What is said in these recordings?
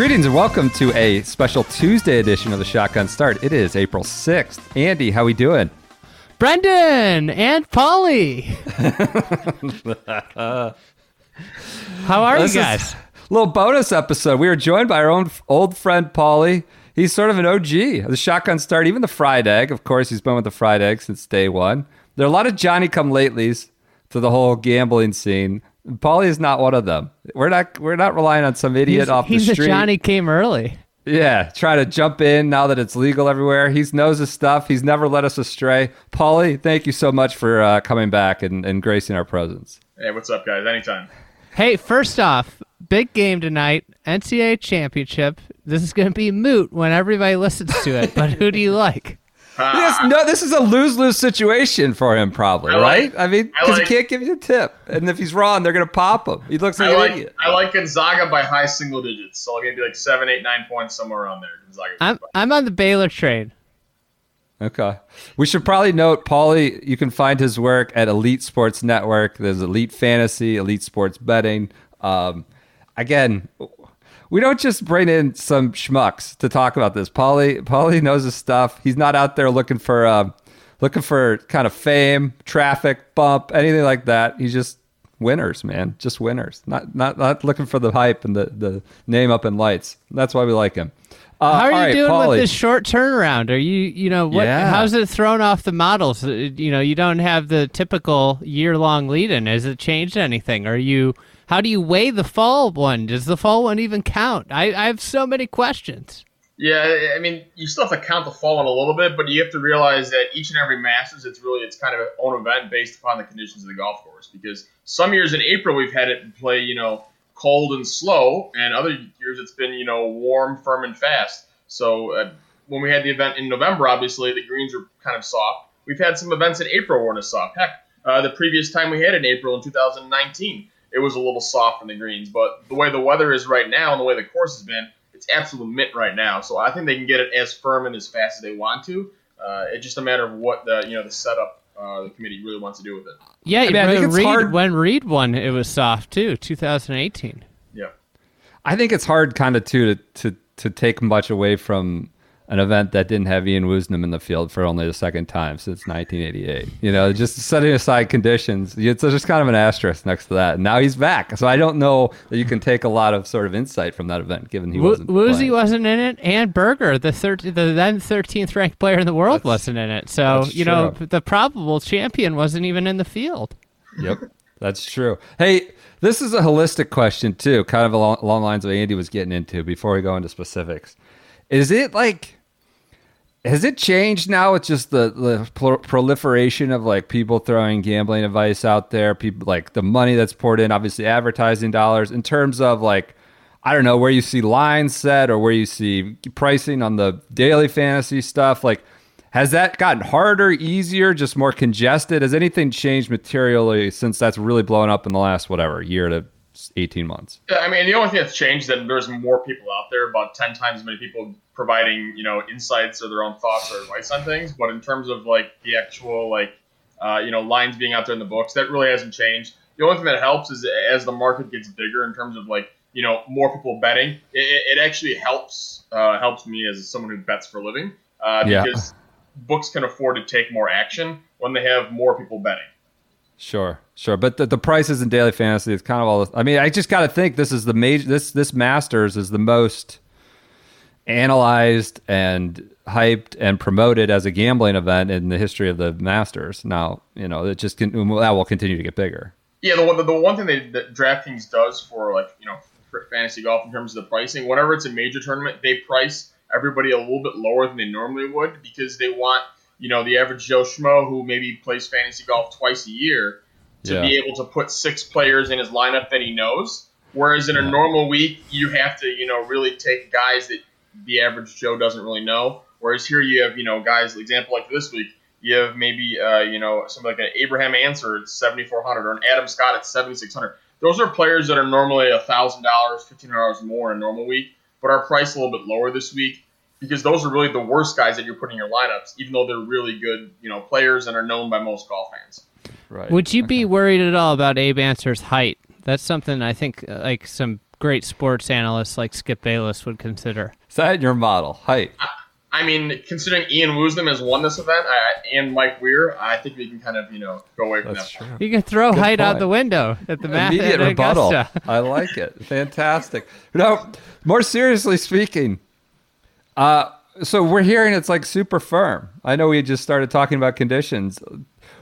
Greetings and welcome to a special Tuesday edition of the Shotgun Start. It is April 6th. Andy, how are we doing? Brendan and Paulie. How are This you guys? a little bonus episode. We are joined by our own old friend Paulie. He's sort of an OG of the Shotgun Start, even the Fried Egg. Of course, he's been with the Fried Egg since day one. There are a lot of Johnny come latelys to the whole gambling scene. Paulie is not one of them. We're not we're not relying on some idiot He's, off he's the a street. Johnny came early. Yeah, try to jump in now that it's legal everywhere. He knows his stuff. He's never led us astray. Paulie, thank you so much for uh, coming back and, and gracing our presence. Hey, what's up, guys? Anytime. Hey, first off, big game tonight, NCAA championship. This is going to be moot when everybody listens to it. But who do you like? Yes, no, this is a lose lose situation for him, probably, I like- right? I mean, because like- he can't give you a tip, and if he's wrong, they're gonna pop him. He looks like I an like idiot. I like Gonzaga by high single digits, so I'm gonna be like seven, eight, nine points somewhere around there. Gonzaga. I'm I'm on the Baylor train. Okay, we should probably note, Paulie. You can find his work at Elite Sports Network. There's Elite Fantasy, Elite Sports Betting. Um, again, we don't just bring in some schmucks to talk about this. Paulie, Paulie knows his stuff. He's not out there looking for um, looking for kind of fame, traffic bump, anything like that. He's just winners, man. Just winners. Not not not looking for the hype and the the name up in lights. That's why we like him. Uh, How are you right, doing Paulie. with this short turnaround? Are you, you know, what? Yeah. How's it thrown off the models? Uh, You know, you don't have the typical year-long lead-in. Has it changed anything? Are you? How do you weigh the fall one? Does the fall one even count? I, I have so many questions. Yeah, I mean, you still have to count the fall in a little bit, but you have to realize that each and every Masters, it's really it's kind of its own event based upon the conditions of the golf course. Because some years in April we've had it play, you know, cold and slow, and other years it's been, you know, warm, firm, and fast. So uh, when we had the event in November, obviously the greens were kind of soft. We've had some events in April weren't as soft. Heck, uh, the previous time we had in April in 2019, it was a little soft in the greens. But the way the weather is right now and the way the course has been, it's absolute mint right now. So I think they can get it as firm and as fast as they want to. Uh, it's just a matter of what the you know the setup uh, the committee really wants to do with it. Yeah, mean, I think when it's Reed, hard- when Reed won, it was soft too. 2018. Yeah. I think it's hard, kind of, too, to, to to take much away from an event that didn't have Ian Woosnam in the field for only the second time since 1988. You know, just setting aside conditions, it's just kind of an asterisk next to that. And now he's back, so I don't know that you can take a lot of sort of insight from that event, given he wasn't. Woozy playing. wasn't in it, and Berger, the thir- the then 13th ranked player in the world, wasn't in it. So that's you know true. the probable champion wasn't even in the field. Yep, that's true. Hey, this is a holistic question too, kind of along, along the lines of Andy was getting into before we go into specifics. Is it like has it changed now with just the, the pro- proliferation of like people throwing gambling advice out there, people like the money that's poured in, obviously advertising dollars in terms of like I don't know where you see lines set or where you see pricing on the daily fantasy stuff like has that gotten harder, easier, just more congested? Has anything changed materially since that's really blown up in the last whatever year to 18 months? Yeah, I mean, the only thing that's changed is that there's more people out there, about ten times as many people providing, you know, insights or their own thoughts or advice on things. But in terms of like the actual like, uh, you know, lines being out there in the books, that really hasn't changed. The only thing that helps is as the market gets bigger in terms of like, you know, more people betting, it, it actually helps uh, helps me as someone who bets for a living uh, Yeah. because books can afford to take more action when they have more people betting. Sure, sure, but the, the prices in daily fantasy is kind of all. I mean, I just got to think this is the major. This this Masters is the most analyzed and hyped and promoted as a gambling event in the history of the Masters. Now, you know, it just can, that will continue to get bigger. Yeah, the one the, the one thing that, that DraftKings does for like you know for fantasy golf in terms of the pricing, whenever it's a major tournament, they price everybody a little bit lower than they normally would because they want you know the average Joe Schmo who maybe plays fantasy golf twice a year to Yeah. be able to put six players in his lineup that he knows. Whereas in a normal week, you have to, you know, really take guys that the average Joe doesn't really know. Whereas here you have, you know, guys, example like this week, you have maybe, uh, you know, something like an Abraham Ancer at 7,400 or an Adam Scott at 7,600. Those are players that are normally $1,000, $1,500 more in a normal week, but are priced a little bit lower this week because those are really the worst guys that you're putting in your lineups, even though they're really good, you know, players and are known by most golf fans. Right. Would you be worried at all about Abe Ancer's height? That's something I think uh, like some great sports analysts like Skip Bayless would consider. Is that your model? Height. I mean, considering Ian Woosnam has won this event I, and Mike Weir, I think we can kind of, you know, go away from That's that. true. You can throw Good height out the window at the math Immediate at rebuttal. I like it. Fantastic. No, more seriously speaking, uh, so we're hearing it's like super firm. I know we just started talking about conditions.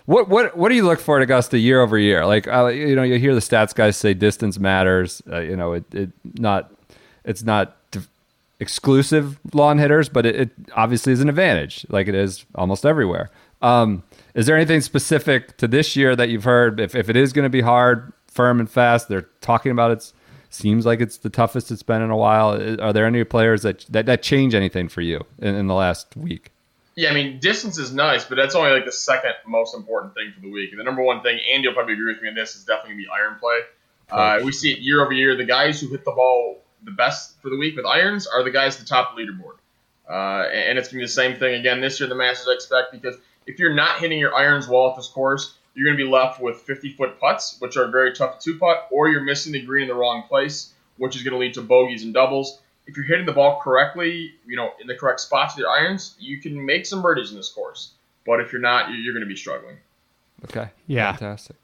What what what do you look for at Augusta year over year? Like uh, you know, you hear the stats guys say distance matters. Uh, you know, it, it not it's not d- exclusive lawn hitters, but it, it obviously is an advantage, like it is almost everywhere. Um, is there anything specific to this year that you've heard? If if it is going to be hard, firm and fast, they're talking about it. Seems like it's the toughest it's been in a while. Are there any players that that, that change anything for you in, in the last week? Yeah, I mean, distance is nice, but that's only like the second most important thing for the week. And the number one thing, Andy will probably agree with me on this, is definitely going to be iron play. Uh, we see it year over year. The guys who hit the ball the best for the week with irons are the guys at the top of the leaderboard. Uh, and it's going to be the same thing again this year, the Masters, I expect, because if you're not hitting your irons well at this course, you're going to be left with 50 foot putts, which are very tough to two putt, or you're missing the green in the wrong place, which is going to lead to bogeys and doubles. If you're hitting the ball correctly, you know, in the correct spots with your irons, you can make some birdies in this course. But if you're not, you're going to be struggling. Okay, Yeah. fantastic.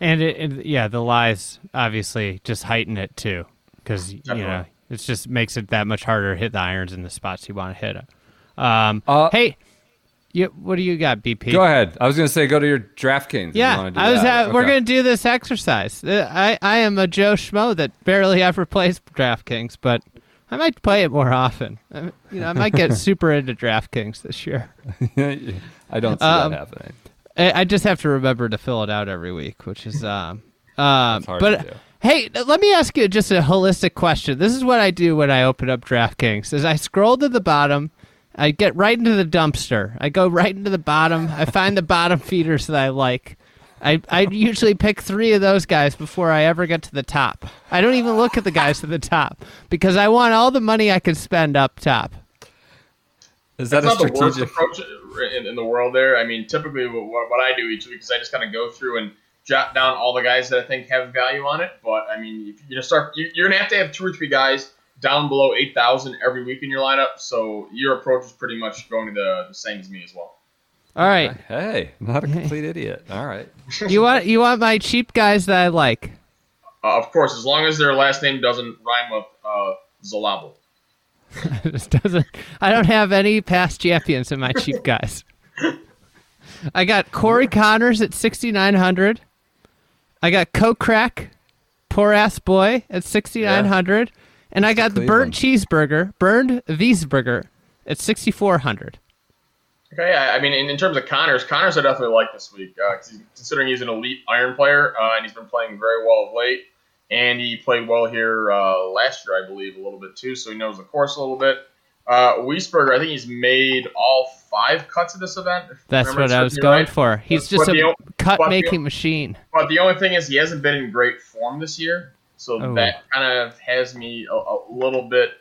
And it, it, yeah, the lies obviously just heighten it too, because you know it just makes it that much harder to hit the irons in the spots you want to hit it. Um, Uh, hey, you, what do you got, BP? Go ahead. I was going to say go to your DraftKings. Yeah, I was. At, We're gonna do this exercise. Uh, I I am a Joe Schmo that barely ever plays DraftKings, but I might play it more often. I, you know, I might get super into DraftKings this year. I don't see Um, that happening. I, I just have to remember to fill it out every week, which is um um. hard but to hey, let me ask you just a holistic question. This is what I do when I open up DraftKings: is I scroll to the bottom. I get right into the dumpster. I go right into the bottom. I find the bottom feeders that I like. I, I usually pick three of those guys before I ever get to the top. I don't even look at the guys at the top because I want all the money I can spend up top. Is that That's a not the worst strategic? approach in, in the world there. I mean, typically what, what I do each week is I just kind of go through and jot down all the guys that I think have value on it. But I mean, if you know, start, you're gonna have to have two or three guys down below eight thousand every week in your lineup. So your approach is pretty much going to the, the same as me as well. All right, Hey, not a complete idiot. All right. you want you want my cheap guys that I like. Uh, of course, as long as their last name doesn't rhyme with uh, Zalabo. this doesn't. I don't have any past champions in my cheap guys. I got Corey Conners at sixty nine hundred. I got Kokrak, poor ass boy at sixty nine hundred, and I got the burnt cheeseburger, burned Wiesberger at sixty four hundred. Okay, I, I mean, in, in terms of Conners, Conners I definitely like this week, uh, 'cause he's, considering he's an elite iron player, uh, and he's been playing very well of late, and he played well here uh, last year, I believe, a little bit too, so he knows the course a little bit. Uh, Wiesberger, I think he's made all five cuts of this event. That's what I was going right. for. He's But just the a o- cut but the making machine. But the only thing is, he hasn't been in great form this year, so Oh. that kind of has me a, a little bit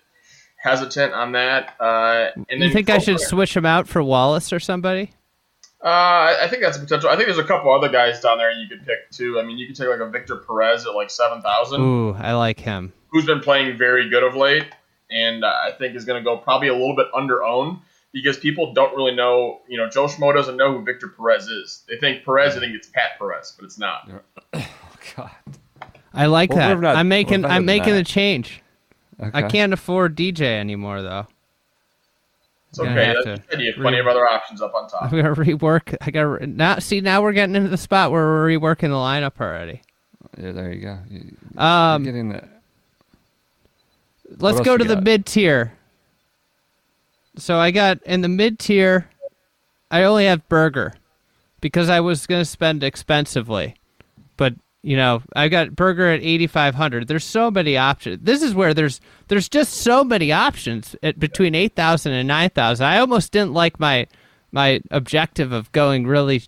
hesitant on that. Uh, and You think I should Kokrak- switch him out for Wallace or somebody? Uh, I I think that's a potential. I think there's a couple other guys down there you could pick too. I mean, you could take like a Victor Perez at like seven thousand, Ooh, I like him. who's been playing very good of late, and uh, I think is going to go probably a little bit under owned because people don't really know. You know, Joe Schmo doesn't know who Victor Perez is. They think Perez, I think it's Pat Perez, but it's not. God. I like Well, that. not- I'm making I'm making that. the change. I can't afford DJ anymore though. It's okay. have to. You have plenty of other options up on top. I'm gonna rework. I gotta now see. Now we're getting into the spot where we're reworking the lineup already. Yeah, there you go. You- Um, getting the, let's go you to the mid tier. So I got in the mid tier. I only have Berger because I was going to spend expensively, but you know I got Berger at eighty five hundred. There's so many options. This is where there's there's just so many options at between eight thousand and nine thousand. I almost didn't like my my objective of going really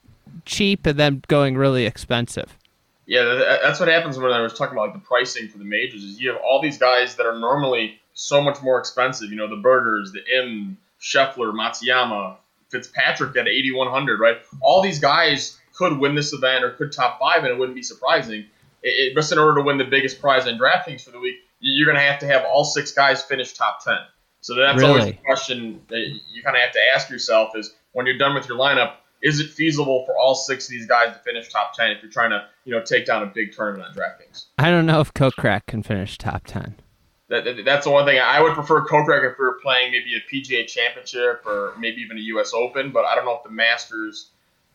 cheap and then going really expensive. Yeah, that's what happens when I was talking about like the pricing for the majors. Is you have all these guys that are normally so much more expensive. You know, the Bergers, the M, Scheffler, Matsuyama, Fitzpatrick at 8100, right? All these guys could win this event or could top five, and it wouldn't be surprising. It, it, just in order to win the biggest prize in DraftKings for the week, you're going to have to have all six guys finish top 10. So that's always a question that you kind of have to ask yourself: is when you're done with your lineup, is it feasible for all six of these guys to finish top 10 if you're trying to, you know, take down a big tournament on DraftKings? I don't know if Kokrak can finish top ten. That, that- that's the one thing I would prefer Kokrak if we were playing maybe a PGA Championship or maybe even a U.S. Open, but I don't know if the Masters,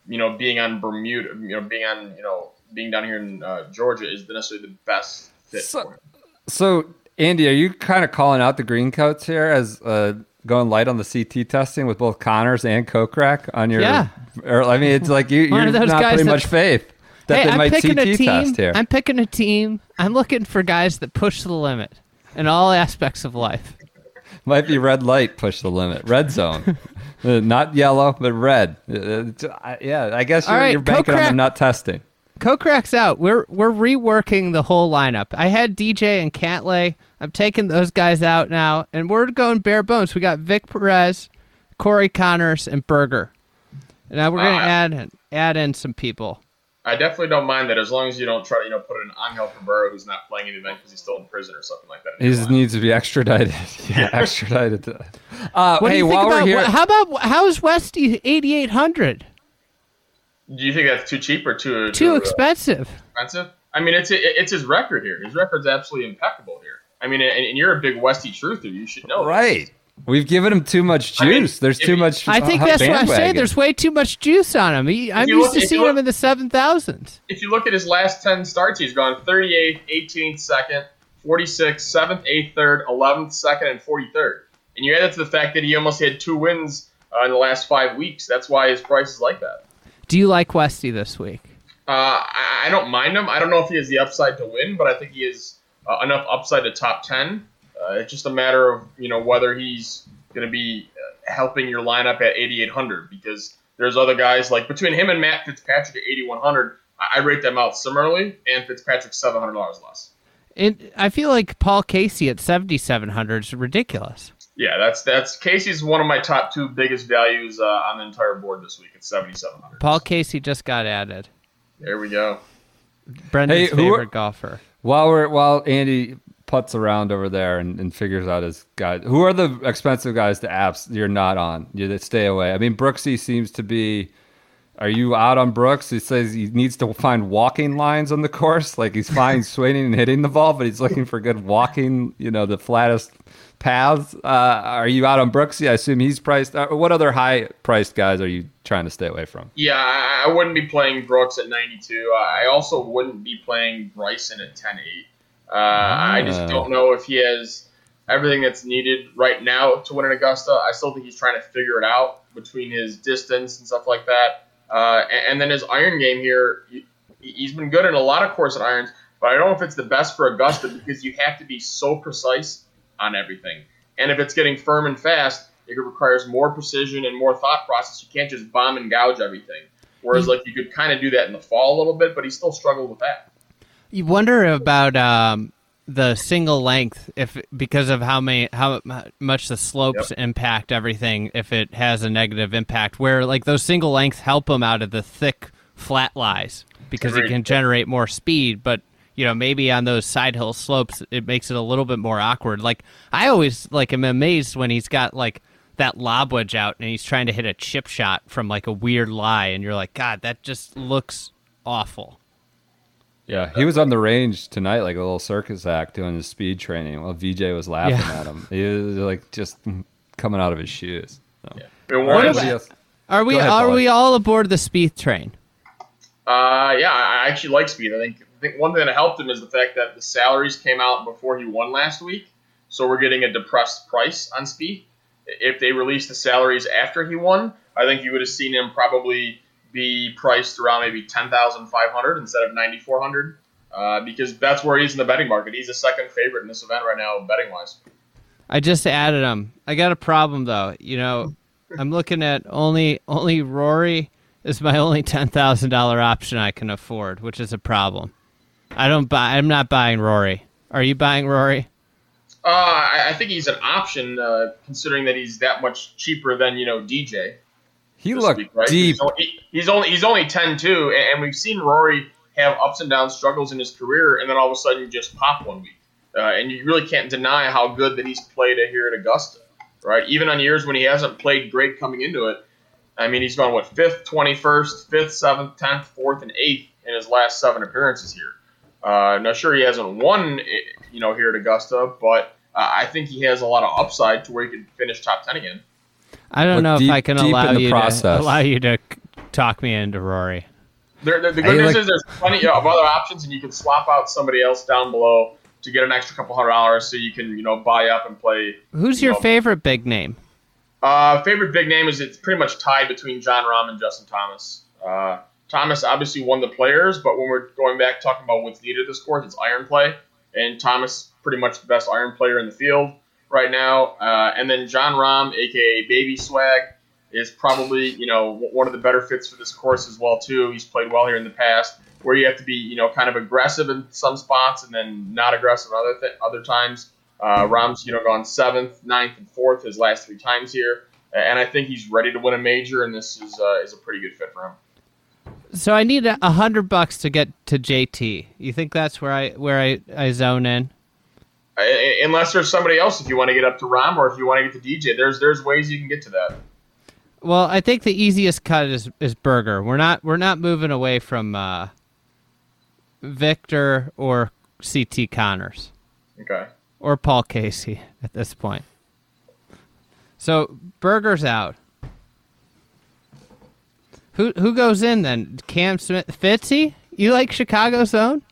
you know, being on Bermuda, you know, being on, you know, being down here in uh, Georgia is necessarily the best fit So- for him. So, Andy, are you kind of calling out the green coats here as uh, going light on the CT testing with both Conners and Kokrak on your? Yeah. Or, I mean, it's like you, you're of those not guys putting that- much faith that hey, they I'm might picking a team. test here. I'm picking a team. I'm looking for guys that push the limit in all aspects of life. Might be red light, push the limit, red zone, Uh, not yellow, but red. Uh, yeah, I guess you're, All right, you're banking on them not testing. Kokrak's out. We're we're reworking the whole lineup. I had DJ and Cantlay. I'm taking those guys out now, and we're going bare bones. We got Vic Perez, Corey Conners, and Berger. And now we're gonna Ah. add add in some people. I definitely don't mind that as long as you don't try to, you know, put in Angel Cabrera who's not playing in the event because he's still in prison or something like that. He just needs to be extradited. yeah, extradited. To, uh, What hey, do you think while about we're here, how about how is Westy 8800? Do you think that's too cheap or too Too uh, expensive. expensive? I mean, it's it's his record here. His record's absolutely impeccable here. I mean, and, and you're a big Westy truther. You should know. this. Right? We've given him too much I mean, juice. There's too you- much. I think uh, that's what I'm saying. There's way too much juice on him. He, I'm used look- to seeing look- him in the 7000s. If you look at his last 10 starts, he's gone 38th, 18th, 2nd, 46th, 7th, 8th, 3rd, 11th, 2nd, and 43rd. And you add that to the fact that he almost had two wins uh, in the last five weeks. That's why his price is like that. Do you like Westy this week? Uh, I, I don't mind him. I don't know if he has the upside to win, but I think he has uh, enough upside to top 10. Uh, it's just a matter of you know whether he's going to be uh, helping your lineup at 8,800 because there's other guys like between him and Matt Fitzpatrick at 8,100. I, I rate them out similarly, and Fitzpatrick $700 less. It, I feel like Paul Casey at 7700 is ridiculous. Yeah, that's that's Casey's one of my top two biggest values uh, on the entire board this week. It's 7,700. Paul Casey just got added. There we go. Brendan's Hey, who are- favorite golfer. While we're while Andy puts around over there and, and figures out his guys, who are the expensive guys to apps you're not on? You that stay away. I mean, Brooksy seems to be. Are you out on Brooks? He says he needs to find walking lines on the course. Like he's fine swinging and hitting the ball, but he's looking for good walking. You know, the flattest paths. Uh, are you out on Brooksy? I assume he's priced. Uh, what other high priced guys are you trying to stay away from? Yeah, I, I wouldn't be playing Brooks at 92. I also wouldn't be playing Bryson at 10 8. Uh, I Ah. just don't know if he has everything that's needed right now to win at Augusta. I still think he's trying to figure it out between his distance and stuff like that. Uh, and, and then his iron game here, he, he's been good in a lot of course at irons, but I don't know if it's the best for Augusta because you have to be so precise on everything. And if it's getting firm and fast, it requires more precision and more thought process. You can't just bomb and gouge everything. Whereas, like, you could kind of do that in the fall a little bit, but he still struggled with that. You wonder about um, the single length if because of how many how much the slopes impact everything if it has a negative impact where like those single lengths help him out of the thick flat lies because it can generate more speed but you know maybe on those side hill slopes it makes it a little bit more awkward. Like I always like am amazed when he's got like that lob wedge out and he's trying to hit a chip shot from like a weird lie and you're like god that just looks awful Yeah, he was on the range tonight, like a little circus act, doing his speed training while VJ was laughing Yeah. at him. He was like just coming out of his shoes. So. I mean, right, of what? Are we ahead, are Paulie. we all aboard the Spieth train? Uh, yeah, I I actually like Spieth. I think, I think one thing that helped him is the fact that the salaries came out before he won last week, so we're getting a depressed price on Spieth. if they released the salaries after he won, I think you would have seen him probably be priced around maybe ten thousand five hundred instead of ninety four hundred. Uh, because that's where he's in the betting market. He's the second favorite in this event right now, betting wise. I just added him. I got a problem though. You know, I'm looking at only only Rory is my only ten thousand dollar option I can afford, which is a problem. I don't buy. I'm not buying Rory. Are you buying Rory? Uh, I, I think he's an option, uh, considering that he's that much cheaper than you know DJ. He looked week, right? deep. He's only, he's only he's only 10 too, and, we've seen Rory have ups and downs, struggles in his career, and then all of a sudden just pop one week. Uh, and you really can't deny how good that he's played here at Augusta, right? Even on years when he hasn't played great coming into it. I mean, he's gone what fifth, twenty first, fifth, seventh, tenth, fourth, and eighth in his last seven appearances here. Uh, now, sure, he hasn't won, eh, you know, here at Augusta, but uh, I think he has a lot of upside to where he could finish top ten again. I don't Look know deep- if I can allow you process. to allow you to talk me into Rory. There, the, the Hey, good news like- is there's plenty of other options, and you can swap out somebody else down below to get an extra couple hundred dollars, so you can you know buy up and play. Who's you your know. favorite big name? Uh, favorite big name is it's pretty much tied between Jon Rahm and Justin Thomas. Uh, Thomas obviously won the players, but when we're going back talking about what's needed this course, it's iron play, and Thomas pretty much the best iron player in the field right now. Uh, and then Jon Rahm, aka Baby Swag, is probably you know one of the better fits for this course as well too. He's played well here in the past, where you have to be you know kind of aggressive in some spots and then not aggressive other th- other times. Uh, Rahm's you know gone seventh, ninth, and fourth his last three times here, and I think he's ready to win a major, and this is uh, is a pretty good fit for him. So I need a hundred bucks to get to JT. You think that's where I where I, I zone in? I- Unless there's somebody else, if you want to get up to Rahm or if you want to get to DJ, there's there's ways you can get to that. Well, I think the easiest cut is is Berger. We're not we're not moving away from uh, Victor or CT Conners Okay. or Paul Casey at this point. So Berger's out. Who who goes in then? Cam Smith, Fitzy? You like Chicago zone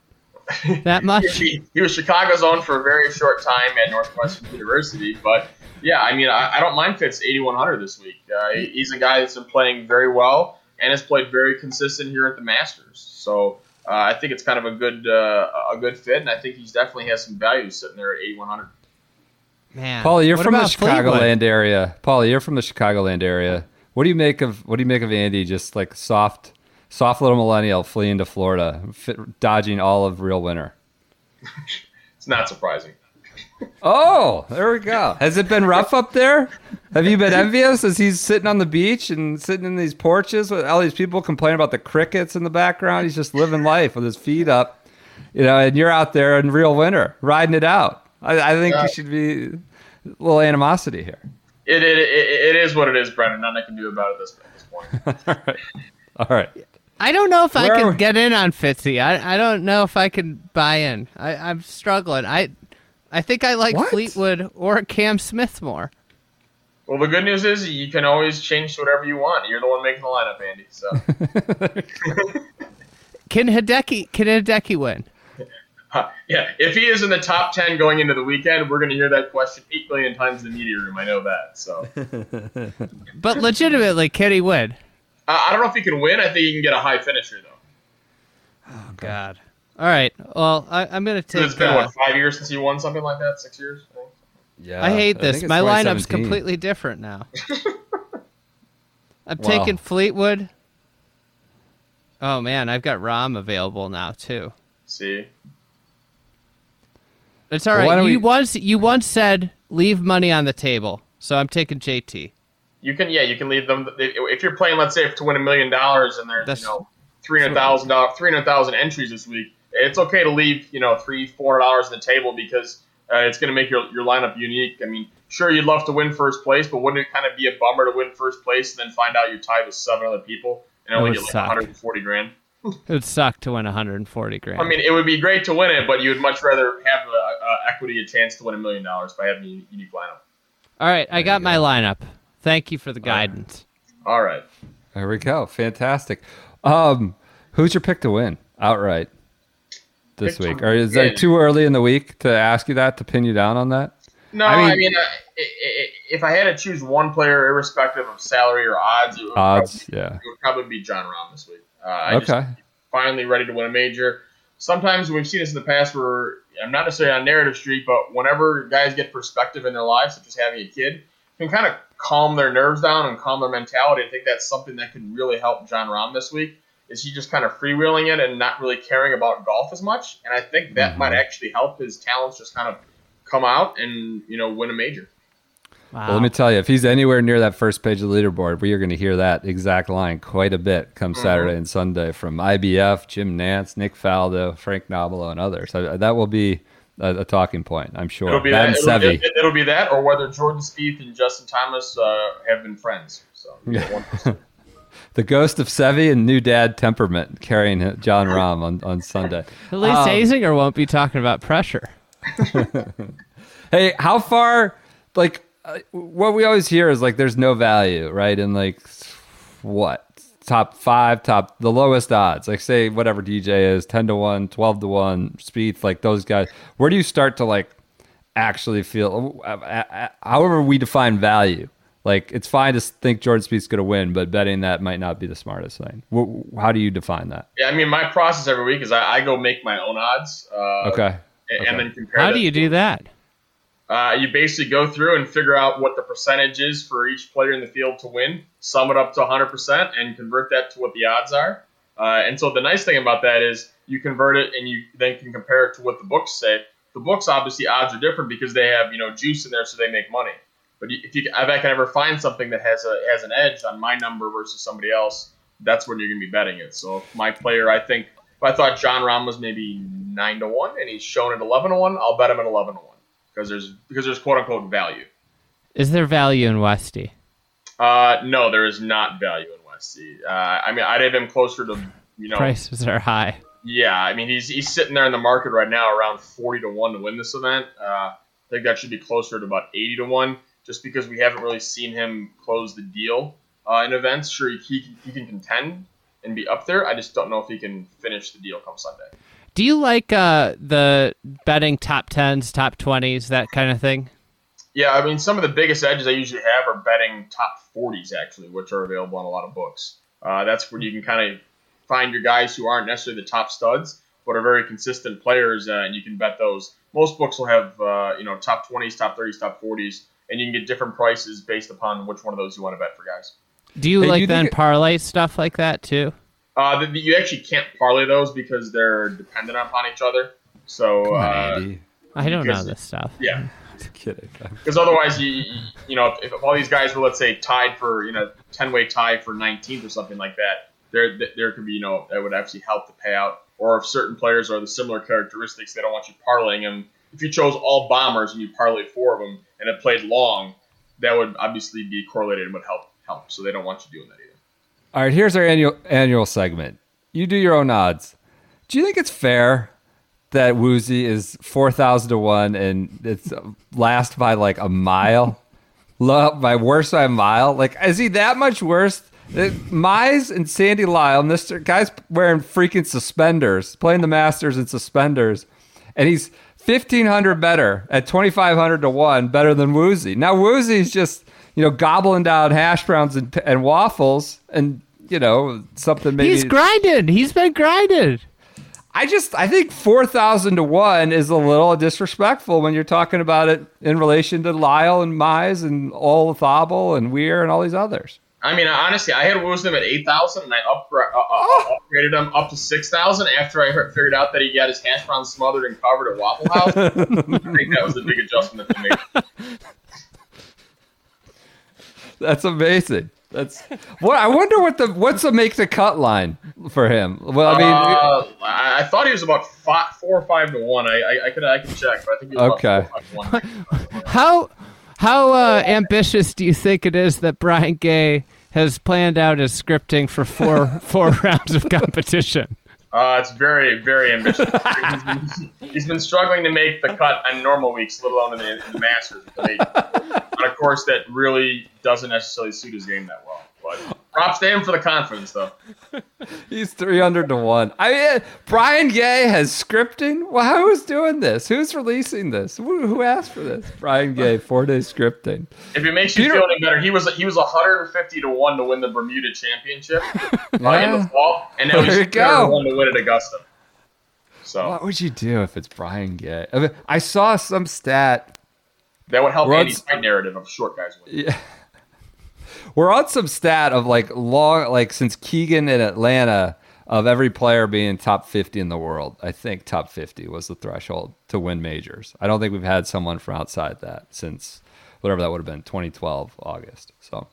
that much? he, he was Chicago's own for a very short time at Northwestern University, but yeah, I mean, I, I don't mind Fitz 8100 this week. Uh, he's a guy that's been playing very well and has played very consistent here at the Masters. So uh, I think it's kind of a good uh, a good fit, and I think he's definitely has some value sitting there at 8100. Man, Paulie, you're from the? Chicagoland area. Paulie, you're from the Chicagoland area. What do you make of what do you make of Andy? Just like soft, soft little millennial fleeing to Florida, fit, dodging all of real winter. It's not surprising. Oh, there we go. Has it been rough up there? Have you been envious as he's sitting on the beach and sitting in these porches with all these people complaining about the crickets in the background? He's just living life with his feet up, you know, and you're out there in real winter riding it out. I, I think Yeah. you should be a little animosity here. It, it, it, it is what it is, Brendan. Nothing I can do about it this, at this point. All right. I don't know if I Where are can get in on Fitzy. I I don't know if I can buy in. I, I'm struggling. I I think I like What? Fleetwood or Cam Smith more. Well, the good news is you can always change to whatever you want. You're the one making the lineup, Andy. So. Can Hideki can Hideki win? Uh, yeah, if he is in the top 10 going into the weekend, we're going to hear that question 8 million times in the media room. I know that. So But legitimately, can he win? I don't know if he can win. I think he can get a high finisher, though. Oh God. All right. Well, I, I'm gonna take. it's been, uh, what, five years since he won something like that? Six years? I. Yeah. I hate this. it's My lineup's completely different now. I'm Wow. taking Fleetwood. Oh man, I've got Rahm available now too. See? It's all Well, right. You we- once you once said leave money on the table, so I'm taking JT. You can, yeah, you can leave them. If you're playing, let's say, to win a million dollars and there's, That's- you know, $300,000 300,000 entries this week, it's okay to leave, you know, three, $400 on the table because uh, it's going to make your, your lineup unique. I mean, sure, you'd love to win first place, but wouldn't it kind of be a bummer to win first place and then find out you're tied with seven other people and only get like suck. 140 grand? It would suck to win 140 grand. I mean, it would be great to win it, but you would much rather have a, a equity a chance to win a million dollars by having a unique lineup. all right, I got my lineup. Thank you for the guidance. All right. There we go. Fantastic. Um, who's your pick to win outright this Pick week? Or is it too early in the week to ask you that to pin you down on that? No, I I mean- mean, uh, i- i- if I had to choose one player, irrespective of salary or odds, it would, Odds, probably, yeah. it would probably be Jon Rahm this week. Uh, I just- Okay. finally ready to win a major. Sometimes we've seen this in the past where I'm not necessarily on narrative street, but whenever guys get perspective in their lives, such as having a kid, can kind of calm their nerves down and calm their mentality. I think that's something that could really help Jon Rahm this week. Is he just kind of freewheeling it and not really caring about golf as much? And I think that Mhm. might actually help his talents just kind of come out and you know win a major. Wow. Well, let me tell you, if he's anywhere near that first page of the leaderboard, we are going to hear that exact line quite a bit come Saturday and Sunday from IBF, Jim Nantz, Nick Faldo, Frank Nobilo, and others. So that will be a, a talking point, I'm sure. It'll be that that. and It'll, Seve. it, will be that, or whether Jordan Spieth and Justin Thomas uh, have been friends. So Yeah. the ghost of Seve and new dad temperament carrying Jon Rahm on, on Sunday. At least Um, Azinger won't be talking about pressure. Hey, how far? Like, uh, what we always hear is like, there's no value, right? And like, what top five, top the lowest odds, like say whatever DJ is, ten to one, 12 to one, Spieth, like those guys. Where do you start to like actually feel? uh, uh, uh, However, we define value. Like, it's fine to think Jordan Spieth's going to win, but betting that might not be the smartest thing. How do you define that? Yeah, I mean, my process every week is I, I go make my own odds. Uh, Okay. and, okay. then compare. How do you do that? Uh, you basically go through and figure out what the percentage is for each player in the field to win, sum it up to 100%, and convert that to what the odds are. Uh, and so the nice thing about that is you convert it and you then can compare it to what the books say. The books obviously odds are different because they have you know juice in there, so they make money. But if you if I can ever find something that has a has an edge on my number versus somebody else, that's when you're going to be betting it. So my player, I think if I thought Jon Rahm was maybe nine to one and he's shown at eleven to one, I'll bet him at eleven to one because there's because there's quote unquote value. Is there value in Westy? Uh, no, there is not value in Westy. Uh, I mean, I'd have him closer to you know. Prices are high. Yeah, I mean he's he's sitting there in the market right now around forty to one to win this event. Uh, I think that should be closer to about eighty to one, just because we haven't really seen him close the deal uh, in events. Sure, he, he can, he can contend and be up there. I just don't know if he can finish the deal come Sunday. Do you like uh, the betting top tens, top twenties, that kind of thing? Yeah, I mean some of the biggest edges I usually have are betting top forties actually, which are available on a lot of books. Uh, that's where you can kind of find your guys who aren't necessarily the top studs, but are very consistent players, uh, and you can bet those. Most books will have uh, you know top twenties, top thirties, top forties, and you can get different prices based upon which one of those you want to bet for guys. Do you Hey, do like you then think it- parlay stuff like that too? Uh, the, the- you actually can't parlay those because they're dependent upon each other. So on, uh, I don't know this stuff. yeah, Just kidding. because otherwise you you- you know if, if all these guys were let's say tied for you know ten way tie for 19th or something like that there there could be you know that would actually help the payout or if certain players are the similar characteristics they don't want you parlaying them if you chose all bombers and you parlayed four of them and it played long that would obviously be correlated and would help help so they don't want you doing that either All right, here's our annual annual segment. You do your own odds. Do you think it's fair that Woozy is four thousand to one and it's last by like a mile, by worse by a mile? Like, is he that much worse? Uh, Mize and Sandy Lyle, Mister guy's wearing freaking suspenders, playing the Masters in suspenders, and he's fifteen hundred better at twenty five hundred to one, better than Woozy. Now Woozy's just you know gobbling down hash browns and, and waffles, and you know something maybe. He's grinded. He's been grinded. I just I think four thousand to one is a little disrespectful when you're talking about it in relation to Lyle and Mize and all Thobel and Weir and all these others. I mean, honestly, I had Woosnam at 8,000 and I upgra- uh, uh, upgraded him up to 6,000 after I heard, figured out that he got his hash brown smothered and covered at Waffle House. I think that was a big adjustment to make. That's amazing. That's what I wonder what the what's the make the cut line for him. Well, I mean, uh, I, thought he was about five, four or five to one. I, I, I could I could check, but I think he was Okay. about four five one. How how uh, ambitious do you think it is that Brian Gay has planned out his scripting for four four rounds of competition? Uh, it's very very ambitious. he's, been, he's been struggling to make the cut on normal weeks, let alone in the, in the Masters. On a course that really doesn't necessarily suit his game that well. But Props to him for the confidence, though. He's 300 to 1. I mean, Brian Gay has scripting? Well, who's doing this? Who's releasing this? Who, who asked for this? Brian Gay, four day scripting. If it makes you Peter- feel any better, he was he was 150 to one to win the Bermuda Championship uh, in Yeah. the fall, and now he's you 300 to win at Augusta. So What would you do if it's Brian Gay? I, mean, I saw some stat. that would help Runs- Andy's narrative of short guys winning. Yeah. We're on some stat of like long, like since Keegan in Atlanta, of every player being top 50 in the world. I think top 50 was the threshold to win majors. I don't think we've had someone from outside that since whatever that would have been, 2012 August. So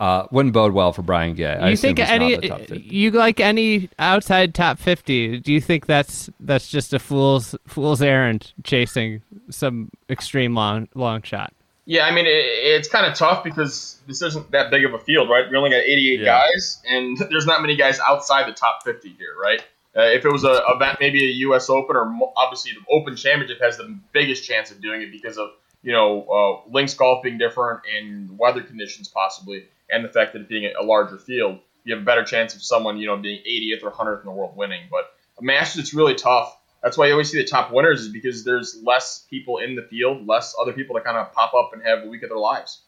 uh, wouldn't bode well for Brian Gay. I you assume think any in the top 50. you like any outside top 50 do you think that's that's just a fool's fool's errand chasing some extreme long long shot Yeah, I mean it, it's kind of tough because this isn't that big of a field, right? We only got 88 Yeah. guys, and there's not many guys outside the top 50 here, right? Uh, if it was a event, maybe a U.S. Open, or obviously the Open Championship has the biggest chance of doing it because of you know uh, links golf being different and weather conditions possibly, and the fact that it being a larger field, you have a better chance of someone you know being 80th or 100th in the world winning. But a Masters, it's really tough. That's why you always see the top winners is because there's less people in the field, less other people to kind of pop up and have a week of their lives.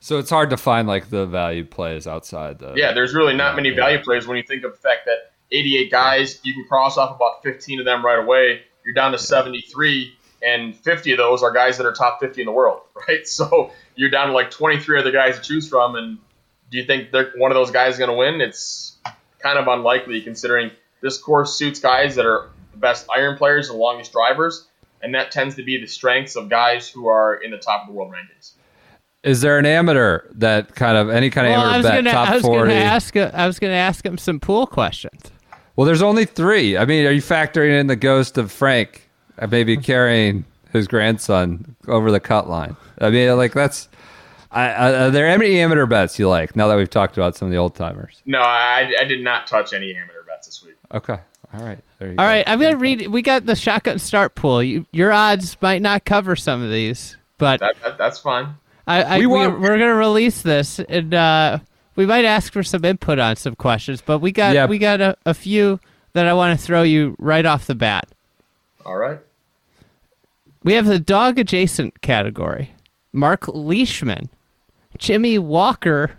So it's hard to find like the value plays outside the. Yeah, there's really not many Yeah. value plays when you think of the fact that 88 guys, you can cross off about 15 of them right away. You're down to 73, and 50 of those are guys that are top 50 in the world, right? So you're down to like 23 other guys to choose from, and do you think they're, one of those guys is going to win? It's kind of unlikely considering this course suits guys that are best iron players, the longest drivers, and that tends to be the strengths of guys who are in the top of the world rankings. Is there an amateur that kind of any kind of well i amateur was bet gonna top i was 40? gonna ask uh, i was gonna ask him some pool questions Well, there's only three. I mean, are you factoring in the ghost of Frank uh, maybe carrying his grandson over the cut line? I mean, like that's. I, I, are there any amateur bets you like? Now that we've talked about some of the old timers. No, I, I did not touch any amateur bets this week. Okay. All right. There you all go. right i'm gonna read we got the shotgun start pool you, your odds might not cover some of these but That, that, that's fine. I, I We we want- are gonna release this, and uh, we might ask for some input on some questions. But we got Yeah. we got a, a few that I want to throw you right off the bat. All right. We have the dog adjacent category: Mark Leishman, Jimmy Walker,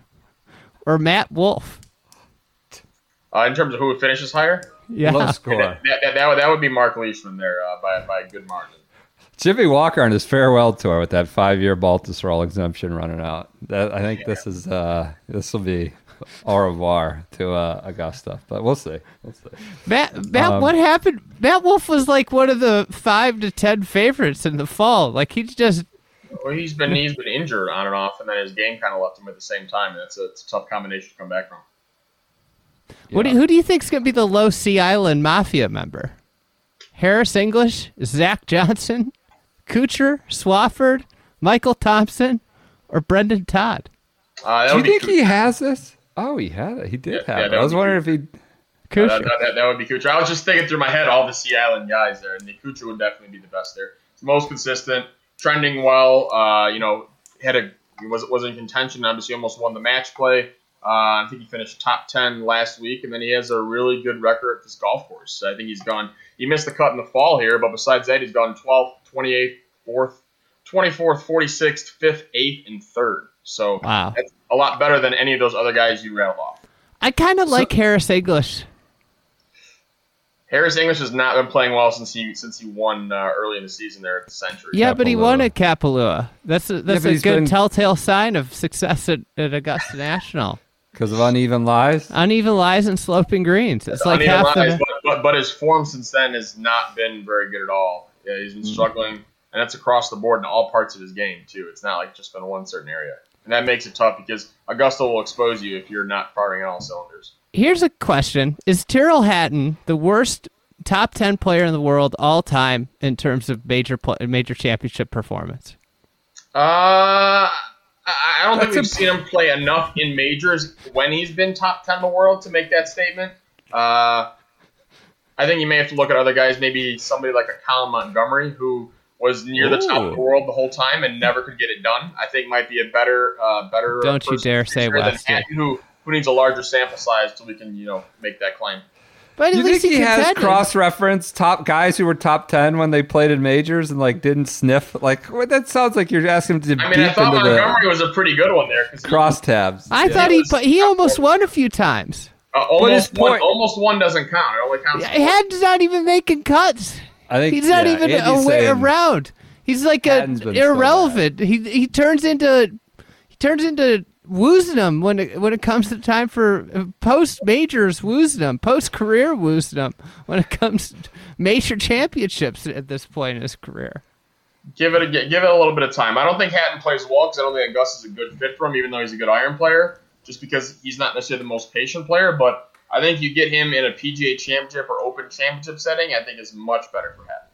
or Matt Wolff. Uh, in terms of who finishes higher, Yeah, Low score. that, that, that, would, that would be Mark Leishman there uh, by, by a good margin. Jimmy Walker on his farewell tour with that five-year Baltusrol exemption running out. That I think this is uh, this will be au revoir to uh, Augusta, but we'll see. We'll see. Matt. Matt, Um, what happened? Matt Wolff was like one of the five to ten favorites in the fall. Like he just Well, he's been he's been injured on and off, and then his game kind of left him at the same time. And it's a, it's a tough combination to come back from. What do you, who do you think's going to be the Low Sea Island Mafia member? Harris English, Zach Johnson, Kuchar, Swafford, Michael Thompson, or Brendon Todd? Uh, Do you would be think he has this? Oh, he had it. He did Yeah, have yeah, it. I was would be wondering if he. Kuchar. Kuchar. that, that, that would be Kuchar. I was just thinking through my head all the Sea Island guys there, and the Kuchar would definitely be the best there. He's most consistent, trending well. Uh, you know, had a he was was in contention. Obviously, almost won the match play. Uh, I think he finished top ten last week, and then he has a really good record at this golf course. I think he's gone. He missed the cut in the fall here, but besides that, he's gone 12th, 28th, 4th, 24th, 46th, 5th, 8th, and 3rd. So Wow. that's a lot better than any of those other guys you rattled off. I kind of like Harris English. Harris English has not been playing well since he since he won uh, early in the season there at the Sentry. Yeah, but he won at Kapalua. That's a, that's but a good been- telltale sign of success at, at Augusta National. Because of uneven lies. Uneven lies and sloping greens. It's like half lines, the. but, but but his form since then has not been very good at all. Yeah, he's been struggling, and that's across the board in all parts of his game too. It's not like just been one certain area, and that makes it tough because Augusta will expose you if you're not firing on all cylinders. Here's a question: Is Tyrrell Hatton the worst top ten player in the world all time in terms of major major championship performance? Uh, I don't think That's we've a- seen him play enough in majors when he's been top ten in the world to make that statement. Uh, I think you may have to look at other guys, maybe somebody like a Colin Montgomerie who was near the top of the world the whole time and never could get it done. I think might be a better, uh, better. Don't you dare say than Westy. Hatton, who who who needs a larger sample size so we can you know make that claim. But at You least think he has cross reference top guys who were top ten when they played in majors and like didn't sniff? Like what, that sounds like you're asking him to I mean, I thought into the Montgomerie was a pretty good one there cross tabs. I Yeah. thought he was- but he almost won a few times. uh, his almost one, point- almost one doesn't count. It only counts. Yeah, Hatton's not even making cuts. I think He's not yeah, even Andy's aware saying- around. He's like a Hatton's so irrelevant. He he turns into he turns into Woosnam when it when it comes to time for uh, post majors Woosnam, post career Woosnam when it comes to major championships at this point in his career. give it a give it a little bit of time. I don't think Hatton plays well because I don't think Gus is a good fit for him, even though he's a good iron player. Just because he's not necessarily the most patient player, but I think you get him in a PGA Championship or Open Championship setting, I think is much better for Hatton.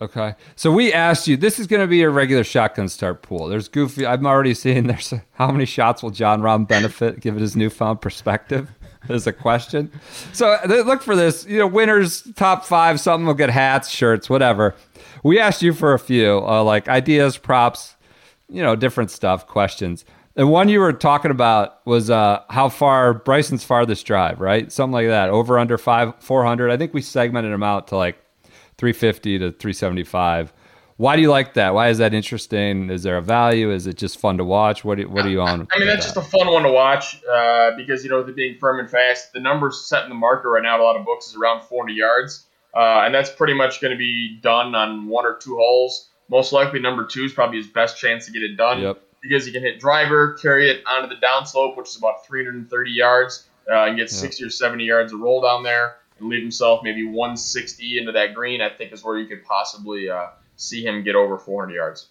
Okay. So we asked you, this is going to be a regular shotgun start pool. There's goofy. I'm already seeing there's how many shots will Jon Rahm benefit given his newfound perspective? Is a question. So uh, look for this. You know, winners, top five, something will get hats, shirts, whatever. We asked you for a few, uh, like ideas, props, you know, different stuff, questions. And one you were talking about was uh, how far Bryson's farthest drive, right? Something like that. Over under five, 400. I think we segmented them out to like 350 to 375. Why do you like that? Why is that interesting? Is there a value? Is it just fun to watch? What do, what are you on? I mean, that's just a fun one to watch uh, because you know the being firm and fast. The numbers set in the market right now a lot of books is around 400 yards, uh, and that's pretty much going to be done on one or two holes. Most likely, number two is probably his best chance to get it done Yep. because he can hit driver, carry it onto the downslope, which is about 330 yards, uh, and get 60 or 70 yards of roll down there, and leave himself maybe 160 into that green. I think is where you could possibly uh, see him get over 400 yards.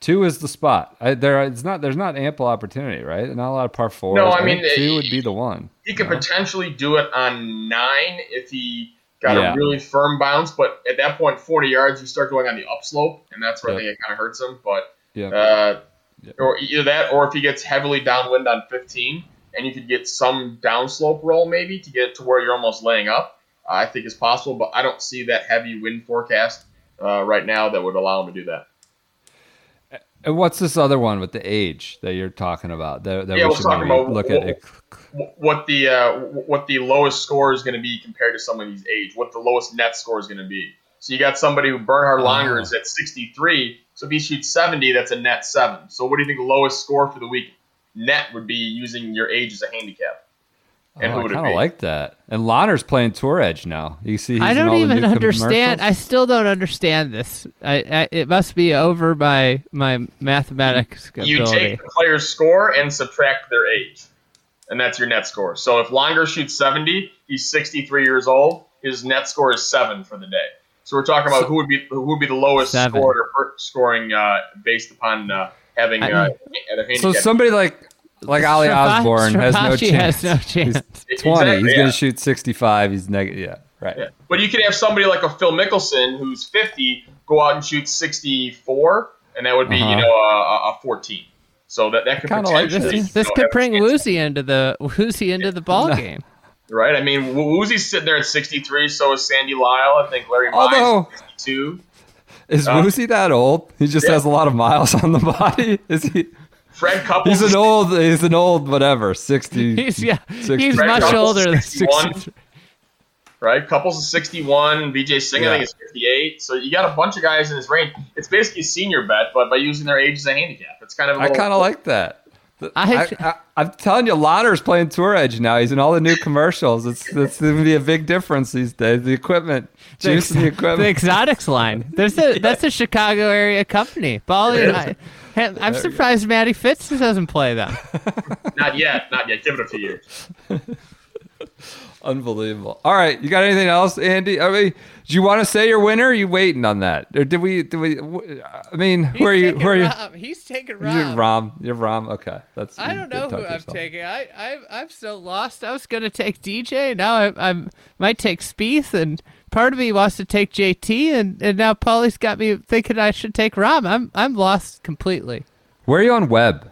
Two is the spot. I, there, it's not. There's not ample opportunity, right? Not a lot of par fours. No, I think mean, two uh, would be the one. He could potentially do it on nine if he got Yeah. a really firm bounce, but at that point, 40 yards, you start going on the upslope, and that's where Yep. I think it kind of hurts him. But Yeah. uh, Yep. or either that, or if he gets heavily downwind on 15, and you could get some downslope roll maybe to get to where you're almost laying up, I think is possible. But I don't see that heavy wind forecast uh, right now that would allow him to do that. And what's this other one with the age that you're talking about? That, that Yeah, we should maybe about look what- at. what the uh, what the lowest score is going to be compared to somebody's age, what the lowest net score is going to be. So you got somebody who Bernhard Langer Oh. is at 63. So if he shoots 70, that's a net seven. So what do you think the lowest score for the week net would be using your age as a handicap? And Oh, who would it kind of like that. And Langer's playing Tour Edge now. You see, he's I don't even understand. I still don't understand this. I, I it must be over my my mathematics You ability. take the player's score and subtract their age, and that's your net score. So if Langer shoots 70, he's 63 years old. His net score is seven for the day. So we're talking about who would be who would be the lowest Seven. scorer scoring uh, based upon uh, having I- uh, other So somebody like like Ali Strava- Osborne has no chance. has no chance. He's 20. Exactly, he's yeah. going to shoot 65. He's negative. Yeah, right. Yeah. But you could have somebody like a Phil Mickelson who's 50 go out and shoot 64, and that would be Uh-huh. you know a, a- a 14. So that that could Kinda like potentially This, you this could bring. Woozy into the Woozy into the ball No. game. right? I mean, Wo- Woozy's sitting there at 63, so is Sandy Lyle. I think Larry Although- Mize is 62. Is Uh, Woozy that old? He just yeah. has a lot of miles on the body. Is he? Fred Couples. He's an old. He's an old whatever. 60. He's yeah, 60. he's Fred much Couples, older than 61. 63. right? Couples is 61. Vijay Singh, I think, is 58. So you got a bunch of guys in his range. It's basically a senior bet, but by using their age as a handicap. It's kind of a I little- kind of like that. I- I, I, am telling you, Langer's playing Tour Edge now. He's in all the new commercials. It's it's going to be a big difference these days. The equipment, juice the the equipment. exotics line. There's a that's a Chicago area company. Bally and I. I'm surprised Matty Fitz doesn't play them. Not yet. Not yet. Give it a few years. Unbelievable. All right, you got anything else, Andy? I mean, do you want to say your winner? Are you waiting on that, or did we? Did we? w- I mean, who are you? Who are you? He's taking Rahm. You're Rahm. You're Rahm. Okay, that's. I don't know who I'm yourself. taking. I, I I'm so lost. I was gonna take DJ. Now I I might take Spieth, and part of me wants to take JT, and, and now Paulie's got me thinking I should take Rahm. I'm I'm lost completely. Where are you on Webb,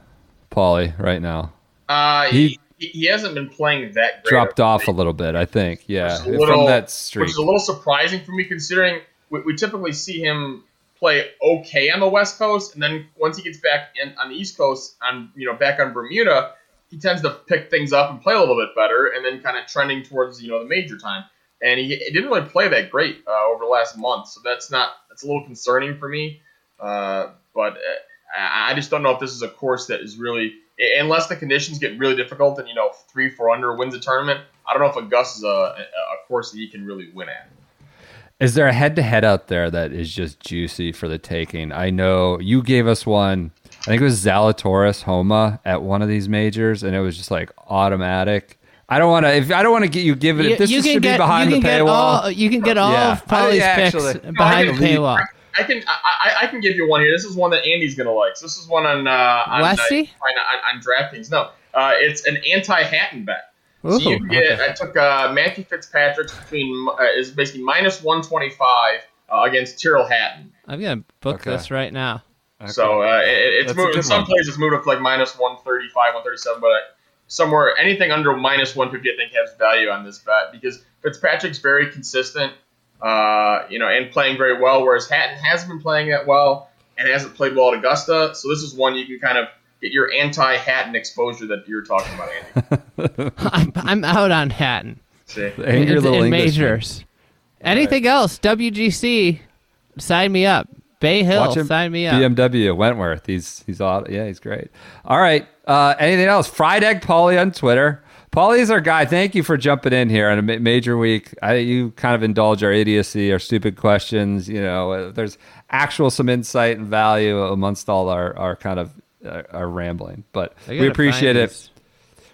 Paulie, right now? Uh, He- he, hasn't been playing that great. Dropped off a little bit, I think. Yeah, Which is a from little- that Which is a little surprising for me considering we, we typically see him play okay on the West Coast, and then once he gets back in, on the East Coast, on you know back on Bermuda, he tends to pick things up and play a little bit better, and then kind of trending towards you know the major time. And he, he didn't really play that great uh, over the last month, so that's not that's a little concerning for me. Uh, but uh, I I just don't know if this is a course that is really unless the conditions get really difficult and you know three four under wins a tournament. I don't know if Augusta is a, a a course that he can really win at. Is there a head to head out there that is just juicy for the taking? I know you gave us one. I think it was Zalatoris Homa at one of these majors, and it was just like automatic. I don't want to. If I don't want to get you give it. if this is, should be behind the paywall. all you can get all Yeah. of Paulie's I- picks actually- behind No, the paywall. I can I, I, I can give you one here. This is one that Andy's gonna like. So this is one on uh, on, uh, Westy? on, on, on DraftKings. No, uh, it's an anti-Hatton bet. Ooh, so you can get, I took uh, Matthew Fitzpatrick's between uh, is basically minus one twenty five uh, against Tyrrell Hatton. I'm gonna book Okay. this right now. So uh, it, it's moved, in some places it's moved up to like minus one thirty five, one thirty seven, but uh, somewhere anything under minus one fifty, I think has value on this bet because Fitzpatrick's very consistent, uh, you know, and playing very well, whereas Hatton hasn't been playing that well and hasn't played well at Augusta. So this is one you can kind of get your anti-Hatton exposure that you're talking about, Andy. I'm, I'm out on Hatton See? Angry in, little in Englishman. majors. Anything else? WGC, sign me up. Bay Hill, Watch him. sign me up. BMW Wentworth. He's he's all yeah, he's great. All right. Uh, anything else? Fried Egg Paulie on Twitter. Paulie's our guy. Thank you for jumping in here on a major week. I, you kind of indulge our idiocy, our stupid questions. You know, uh, there's actual some insight and value amongst all our our kind of uh, our rambling. But we appreciate it. these-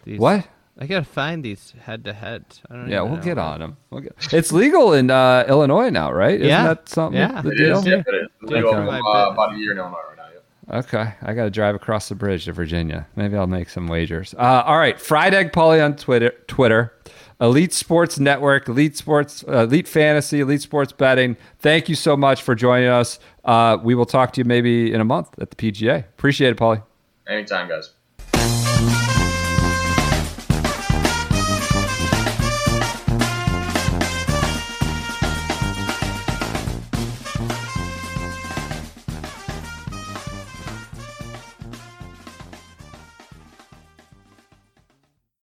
these- What? I gotta find these head to head. Yeah, we'll know. get on them. We'll get, it's legal in uh, Illinois now, right? Isn't Yeah. that something? Yeah. the It deal? is, yeah, it is. It's legal Okay. from, uh, about a year in Illinois right now. Yeah. Okay, I got to drive across the bridge to Virginia. Maybe I'll make some wagers. Uh, all right, Fried Egg Paulie on Twitter. Twitter, Elite Sports Network, Elite Sports, uh, Elite Fantasy, Elite Sports Betting. Thank you so much for joining us. Uh, we will talk to you maybe in a month at the PGA. Appreciate it, Paulie. Anytime, guys.